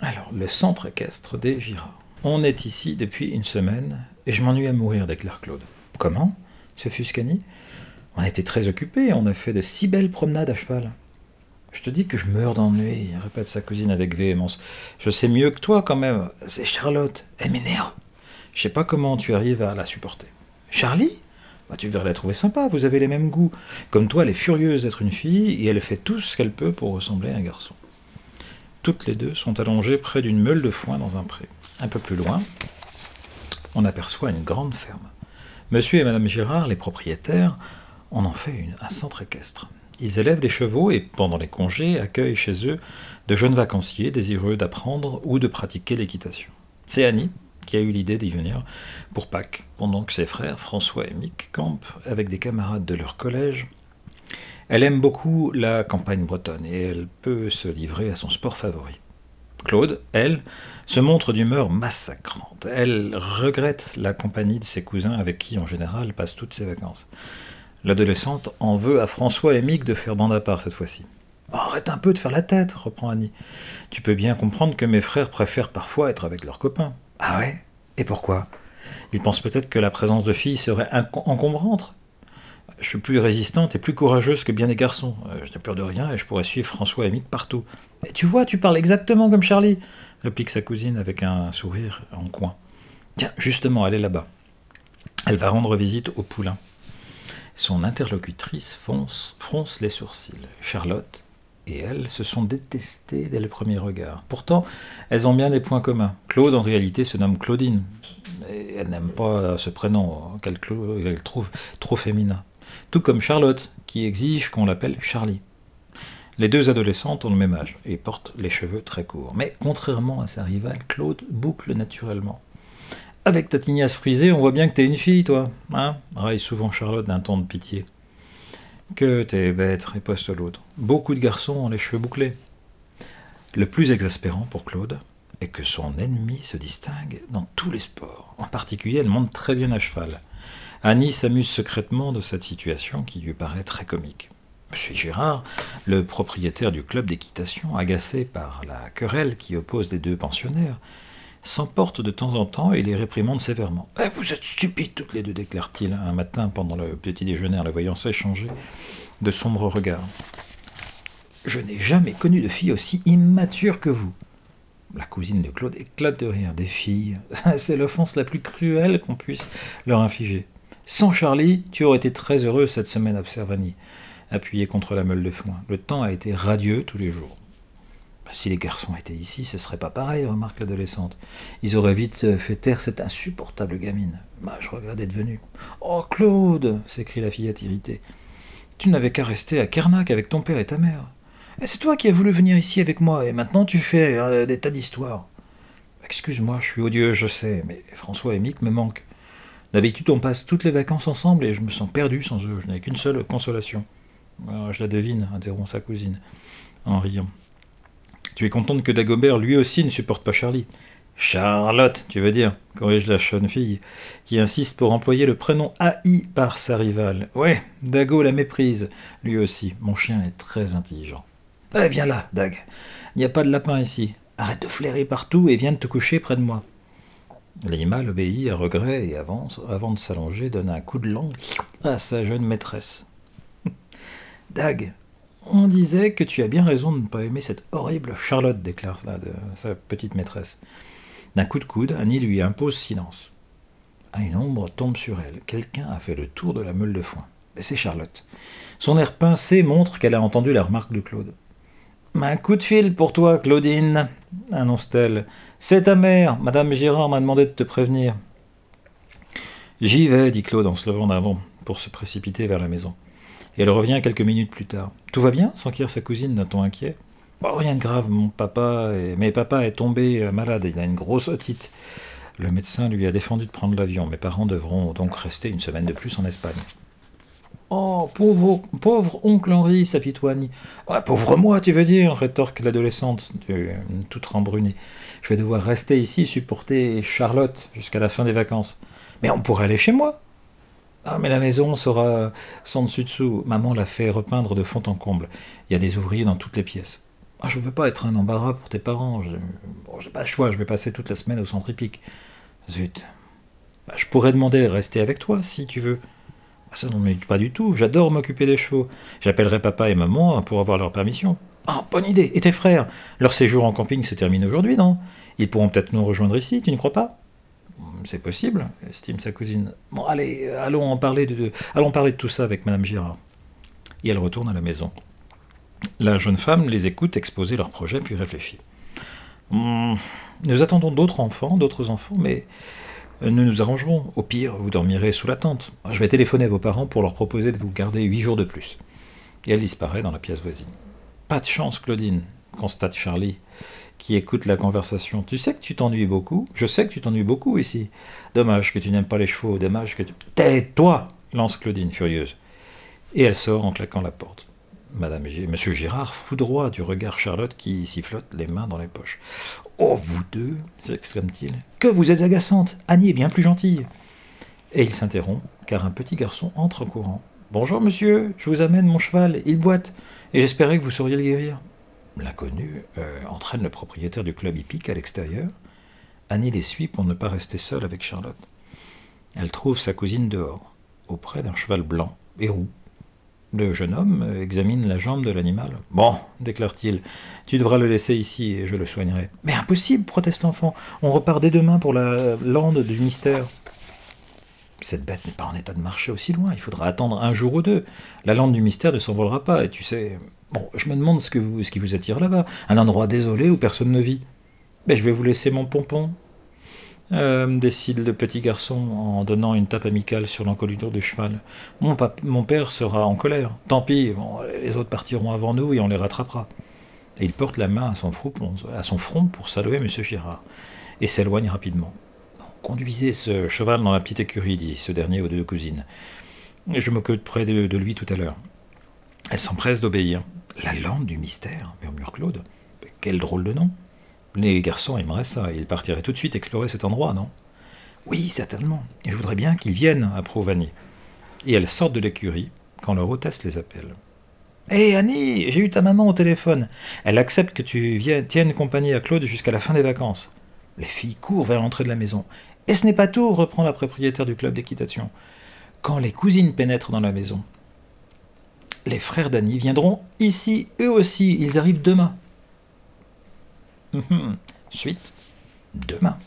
Alors, le centre équestre des Girards. On est ici depuis une semaine et je m'ennuie à mourir, déclare Claude. Comment? Se Fuscani. On été très occupés, on a fait de si belles promenades à cheval. Je te dis que je meurs d'ennui, répète sa cousine avec véhémence. Je sais mieux que toi quand même. C'est Charlotte. Elle m'énerve. Je sais pas comment tu arrives à la supporter. Charlie? Bah, Tu devrais la trouver sympa, vous avez les mêmes goûts. Comme toi, elle est furieuse d'être une fille et elle fait tout ce qu'elle peut pour ressembler à un garçon. Toutes les deux sont allongées près d'une meule de foin dans un pré. Un peu plus loin, on aperçoit une grande ferme. Monsieur et Madame Girard, les propriétaires, en ont fait une, un centre équestre. Ils élèvent des chevaux et, pendant les congés, accueillent chez eux de jeunes vacanciers désireux d'apprendre ou de pratiquer l'équitation. C'est Annie qui a eu l'idée d'y venir pour Pâques, pendant que ses frères, François et Mick, campent avec des camarades de leur collège. Elle aime beaucoup la campagne bretonne et elle peut se livrer à son sport favori. Claude, elle, se montre d'humeur massacrante. Elle regrette la compagnie de ses cousins avec qui, en général, passe toutes ses vacances. L'adolescente en veut à François et Mick de faire bande à part cette fois-ci. arrête un peu de faire la tête, reprend Annie. Tu peux bien comprendre que mes frères préfèrent parfois être avec leurs copains. Ah ouais? Et pourquoi? Ils pensent peut-être que la présence de filles serait encombrante. Je suis plus résistante et plus courageuse que bien des garçons. Euh, je n'ai peur de rien et je pourrais suivre François et Mick partout. Et tu vois, tu parles exactement comme Charlie, réplique sa cousine avec un sourire en coin. Tiens, justement, elle est là-bas. Elle va rendre visite au poulain. Son interlocutrice fonce, fronce les sourcils. Charlotte et elle se sont détestées dès le premier regard. Pourtant, elles ont bien des points communs. Claude, en réalité, se nomme Claudine. Et elle n'aime pas ce prénom qu'elle trouve trop féminin. Tout comme Charlotte, qui exige qu'on l'appelle Charlie. Les deux adolescentes ont le même âge et portent les cheveux très courts. Mais contrairement à sa rivale, Claude boucle naturellement. Avec ta tignasse frisée, on voit bien que t'es une fille, toi. Hein? Raille souvent Charlotte d'un ton de pitié. Que t'es bête, riposte l'autre. Beaucoup de garçons ont les cheveux bouclés. Le plus exaspérant pour Claude est que son ennemi se distingue dans tous les sports. En particulier, elle monte très bien à cheval. Annie s'amuse secrètement de cette situation qui lui paraît très comique. Monsieur Gérard, le propriétaire du club d'équitation, agacé par la querelle qui oppose les deux pensionnaires, s'emporte de temps en temps et les réprimande sévèrement. Eh, vous êtes stupides toutes les deux, déclare-t-il un matin pendant le petit déjeuner en la voyant s'échanger de sombres regards. Je n'ai jamais connu de fille aussi immature que vous. La cousine de Claude éclate de rire. Des filles, c'est l'offense la plus cruelle qu'on puisse leur infliger. Sans Charlie, tu aurais été très heureux cette semaine, observe Annie, appuyée contre la meule de foin. Le temps a été radieux tous les jours. Bah, si les garçons étaient ici, ce serait pas pareil, remarque l'adolescente. Ils auraient vite euh, fait taire cette insupportable gamine. Bah, je regrette d'être venu. Oh, Claude s'écrie la fillette irritée. Tu n'avais qu'à rester à Kernac avec ton père et ta mère. Et c'est toi qui as voulu venir ici avec moi, et maintenant tu fais euh, des tas d'histoires. Excuse-moi, je suis odieux, je sais, mais François et Mick me manquent. D'habitude, on passe toutes les vacances ensemble et je me sens perdu sans eux. Je n'ai qu'une seule consolation. je la devine, interrompt sa cousine, en riant. Tu es contente que Dagobert lui aussi ne supporte pas Charlie. Charlotte, tu veux dire, corrige la jeune fille, qui insiste pour employer le prénom haï par sa rivale. Ouais, Dago la méprise, lui aussi. Mon chien est très intelligent. Allez, viens là, Dag. Il n'y a pas de lapin ici. Arrête de flairer partout et viens de te coucher près de moi. L'animal obéit à regret et avance, avant de s'allonger, donne un coup de langue à sa jeune maîtresse. Dag, on disait que tu as bien raison de ne pas aimer cette horrible Charlotte, déclare sa petite maîtresse. D'un coup de coude, Annie lui impose silence. Une ombre tombe sur elle. Quelqu'un a fait le tour de la meule de foin. C'est Charlotte. Son air pincé montre qu'elle a entendu la remarque de Claude. Un coup de fil pour toi, Claudine, annonce-t-elle. C'est ta mère. Madame Girard m'a demandé de te prévenir. J'y vais, dit Claude en se levant d'un bond pour se précipiter vers la maison elle revient quelques minutes plus tard. Tout va bien? s'enquiert sa cousine d'un ton inquiet. Oh, rien de grave, mon papa. Mais papa est tombé malade, il a une grosse otite. Le médecin lui a défendu de prendre l'avion. Mes parents devront donc rester une semaine de plus en Espagne. Oh, pauvre, pauvre oncle Henri, s'apitoigne. Ah, pauvre moi, tu veux dire rétorque l'adolescente, toute rembrunée. Je vais devoir rester ici, supporter Charlotte jusqu'à la fin des vacances. Mais on pourrait aller chez moi. Ah, mais la maison sera sans dessus-dessous. Maman l'a fait repeindre de fond en comble. Il y a des ouvriers dans toutes les pièces. Ah, je ne veux pas être un embarras pour tes parents. Je n'ai pas le choix, je vais passer toute la semaine au centre hippique. Zut. Bah, je pourrais demander de rester avec toi si tu veux. Ah, ça ne m'évite pas du tout. J'adore m'occuper des chevaux. J'appellerai papa et maman pour avoir leur permission. Ah, bonne idée. Et tes frères? Leur séjour en camping se termine aujourd'hui, non? Ils pourront peut-être nous rejoindre ici, tu n'y crois pas? C'est possible, estime sa cousine. Bon, allez, allons en parler de, allons parler de tout ça avec Madame Girard. Et elle retourne à la maison. La jeune femme les écoute exposer leurs projets, puis réfléchit. Hmm, nous attendons d'autres enfants, d'autres enfants, mais nous nous arrangerons. Au pire, vous dormirez sous la tente. Je vais téléphoner à vos parents pour leur proposer de vous garder huit jours de plus. Et elle disparaît dans la pièce voisine. Pas de chance, Claudine, constate Charlie, qui écoute la conversation. Tu sais que tu t'ennuies beaucoup Je sais que tu t'ennuies beaucoup ici. Dommage que tu n'aimes pas les chevaux, dommage que tu. Tais-toi lance Claudine, furieuse. Et elle sort en claquant la porte. Madame. Monsieur Girard foudroie du regard Charlotte qui sifflote les mains dans les poches. Oh, vous deux s'exclame-t-il. Que vous êtes agaçante Annie est bien plus gentille. Et il s'interrompt, car un petit garçon entre en courant. Bonjour, monsieur, je vous amène mon cheval, il boite, et j'espérais que vous sauriez le guérir. L'inconnu euh, entraîne le propriétaire du club hippique à l'extérieur. Annie les suit pour ne pas rester seule avec Charlotte. Elle trouve sa cousine dehors, auprès d'un cheval blanc et roux, le jeune homme examine la jambe de l'animal. Bon, déclare-t-il, tu devras le laisser ici et je le soignerai. Mais impossible, proteste l'enfant. On repart dès demain pour la lande du mystère. Cette bête n'est pas en état de marcher aussi loin. Il faudra attendre un jour ou deux. La lande du mystère ne s'envolera pas. Et tu sais, bon, je me demande ce, qui vous attire là-bas. Un endroit désolé où personne ne vit. Mais je vais vous laisser mon pompon, euh, décide le petit garçon en donnant une tape amicale sur l'encolure du cheval. Mon, père sera en colère. Tant pis, les autres partiront avant nous et on les rattrapera. Et il porte la main à son, front, pour saluer M. Girard et s'éloigne rapidement. Conduisez ce cheval dans la petite écurie, dit ce dernier aux deux cousines. Je m'occuperai de, de lui tout à l'heure. Elle s'empresse d'obéir. La lampe du mystère, murmure Claude. Quel drôle de nom. Les garçons aimeraient ça, ils partiraient tout de suite explorer cet endroit, non? Oui, certainement. Je voudrais bien qu'ils viennent, approuve Annie. Et elles sortent de l'écurie quand leur hôtesse les appelle. Hé Annie, j'ai eu ta maman au téléphone. Elle accepte que tu viennes, tiennes compagnie à Claude jusqu'à la fin des vacances. Les filles courent vers l'entrée de la maison. Et ce n'est pas tout, reprend la propriétaire du club d'équitation. Quand les cousines pénètrent dans la maison, les frères d'Annie viendront ici, eux aussi, ils arrivent demain. Suite demain.